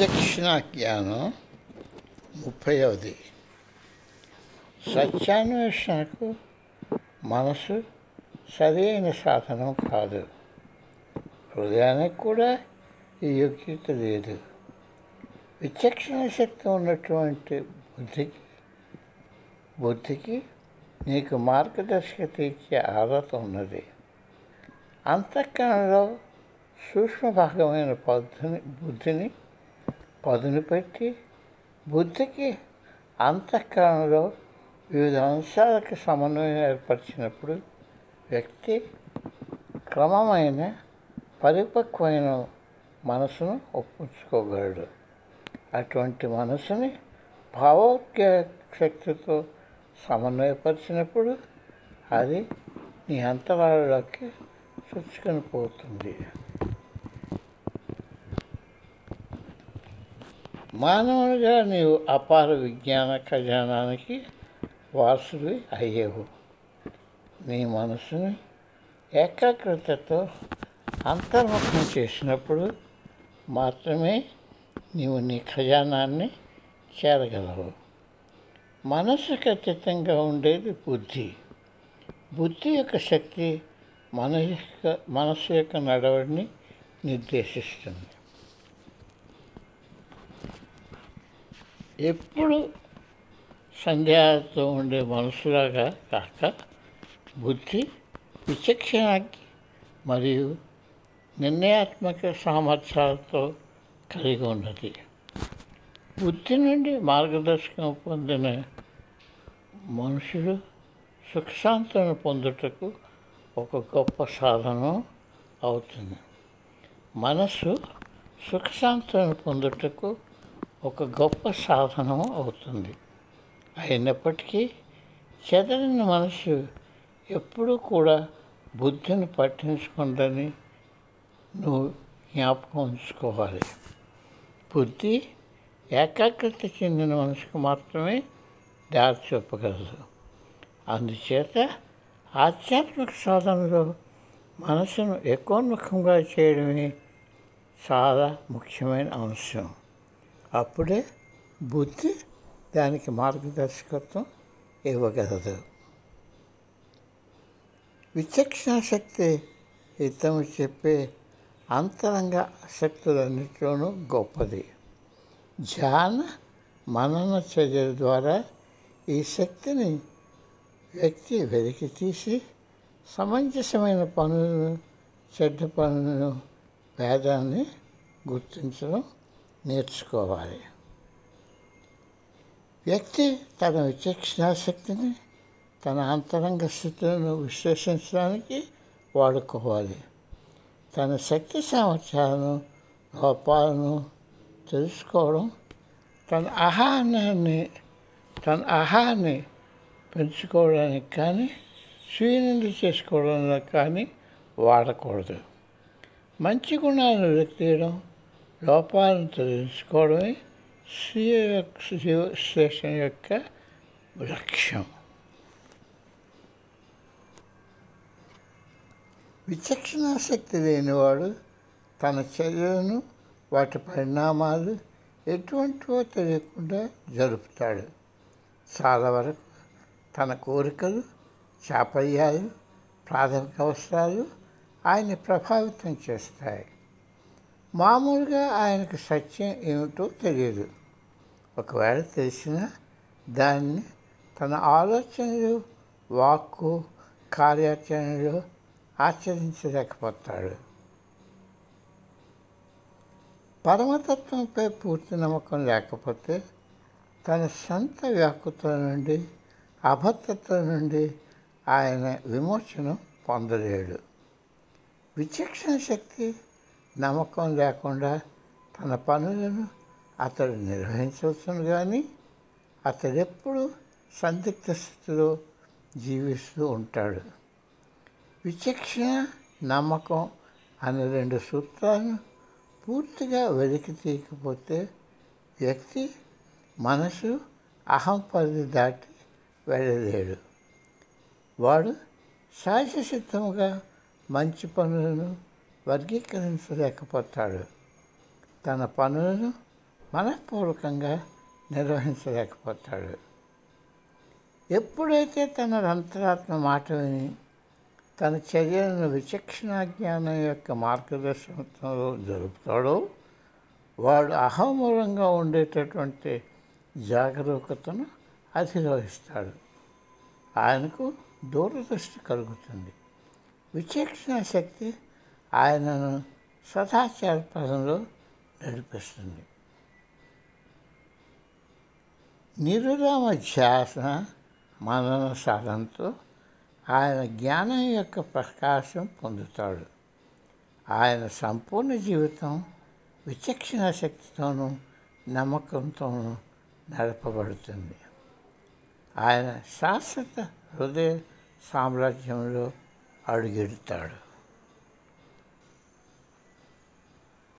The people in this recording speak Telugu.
విచక్షణ జ్ఞానం ముప్పైవది సత్యాన్వేషణకు మనసు సరైన సాధనం కాదు హృదయానికి కూడా ఈ యోగ్యత లేదు విచక్షణ శక్తి ఉన్నటువంటి బుద్ధికి బుద్ధికి నీకు మార్గదర్శకత ఇచ్చే అర్హత ఉన్నది అంతఃకరణలో సూక్ష్మ భాగమైన పద్ధతిని బుద్ధిని పదును పెట్టి బుద్ధికి అంతఃకరణలో వివిధ అంశాలకు సమన్వయం ఏర్పరిచినప్పుడు వ్యక్తి క్రమమైన పరిపక్వమైన మనసును ఒప్పించుకోగలడు. అటువంటి మనసుని భావోద్య శక్తితో సమన్వయపరిచినప్పుడు అది నీ అంతరాలలోకి చొచ్చుకొని పోతుంది. మానవునిగా నీవు అపార విజ్ఞాన ఖజానానికి వారసుడి అయ్యేవు. నీ మనసుని ఏకాగ్రతతో అంతర్ముఖం చేసినప్పుడు మాత్రమే నీవు నీ ఖజానాన్ని చేరగలవు. మనసుకు అతీతంగా ఉండేది బుద్ధి. బుద్ధి యొక్క శక్తి మన యొక్క మనసు యొక్క నడవడిని నిర్దేశిస్తుంది. ఎప్పుడు సందేహాలతో ఉండే మనసులాగా కాక బుద్ధి విచక్షణకి మరియు నిర్ణయాత్మక సామర్థ్యాలతో కలిగి ఉన్నది. బుద్ధి నుండి మార్గదర్శకం పొందిన మనుషులు సుఖశాంతను పొందుటకు ఒక గొప్ప సాధనం అవుతుంది. మనసు సుఖశాంతను పొందుటకు ఒక గొప్ప సాధనం అవుతుంది. అయినప్పటికీ చెదరిన మనసు ఎప్పుడూ కూడా బుద్ధిని పట్టించుకుందని నువ్వు జ్ఞాపకం ఉంచుకోవాలి. బుద్ధి ఏకాగ్రత చెందిన మనసుకు మాత్రమే దారి చూపగలదు. అందుచేత ఆధ్యాత్మిక సాధనలో మనసును ఎకోన్ముఖంగా చేయడమే చాలా ముఖ్యమైన అంశం. అప్పుడే బుద్ధి దానికి మార్గదర్శకత్వం ఇవ్వగలదు. విచక్షణ శక్తి హితము చెప్పే అంతరంగ శక్తులన్నిటిలోనూ గొప్పది. ధ్యాన మనన చర్యల ద్వారా ఈ శక్తిని వ్యక్తి వెలికి తీసి సమంజసమైన పనులను చెడ్డ పనులను భేదాన్ని గుర్తించడం నేర్చుకోవాలి. వ్యక్తి తన విచక్షణ శక్తిని తన అంతరంగ స్థితులను విశ్లేషించడానికి వాడుకోవాలి. తన శక్తి సామర్థ్యాలను లోపాలను తెలుసుకోవడం తన ఆహారాన్ని తన ఆహారాన్ని పెంచుకోవడానికి కానీ స్వీనంది చేసుకోవడానికి కానీ వాడకూడదు. మంచి గుణాలను వ్యక్తియడం లోపాలను తెలుసుకోవడమే స్వీయ శేషం యొక్క లక్ష్యం. విచక్షణాశక్తి లేనివాడు తన చర్యలను వాటి పరిణామాలు ఎటువంటివో తెలియకుండా జరుపుతాడు. చాలా వరకు తన కోరికలు చాపల్యాలు ప్రాథమిక అవసరాలు ఆయన ప్రభావితం చేస్తాయి. మామూలుగా ఆయనకు సత్యం ఏమిటో తెలియదు. ఒకవేళ తెలిసినా దాన్ని తన ఆలోచనలు వాక్కు కార్యాచరణలో ఆచరించలేకపోతాడు. పరమతత్వంపై పూర్తి నమ్మకం లేకపోతే తన సొంత వ్యాకుతుల నుండి అభద్రత నుండి ఆయన విమోచనం పొందలేడు. విచక్షణ శక్తి నమ్మకం లేకుండా తన పనులను అతడు నిర్వహించవచ్చును కానీ అతడెప్పుడు సందిగ్ధ స్థితిలో జీవిస్తూ ఉంటాడు. విచక్షణ నమ్మకం అనే రెండు సూత్రాలను పూర్తిగా వెలికి తీయకపోతే వ్యక్తి మనసు అహం పరిధి దాటి వెళ్ళలేడు. వాడు సహజసిద్ధముగా మంచి పనులను వర్గీకరించలేకపోతాడు. తన పనులను మనఃపూర్వకంగా నిర్వహించలేకపోతాడు. ఎప్పుడైతే తన అంతరాత్మ మాట విని తన చర్యలను విచక్షణ జ్ఞానం యొక్క మార్గదర్శనంలో జరుపుతాడో వాడు అహమూలంగా ఉండేటటువంటి జాగరూకతను అధిరోహిస్తాడు. ఆయనకు దూరదృష్టి కలుగుతుంది. విచక్షణ శక్తి ఆయనను సదాచార పదంలో నడిపిస్తుంది. నిరురామ ధ్యాస మనన సాధనతో ఆయన జ్ఞానం యొక్క ప్రకాశం పొందుతాడు. ఆయన సంపూర్ణ జీవితం విచక్షణ శక్తితోనూ నమ్మకంతోనూ నడపబడుతుంది. ఆయన శాశ్వత హృదయ సామ్రాజ్యంలో అడుగెడతాడు.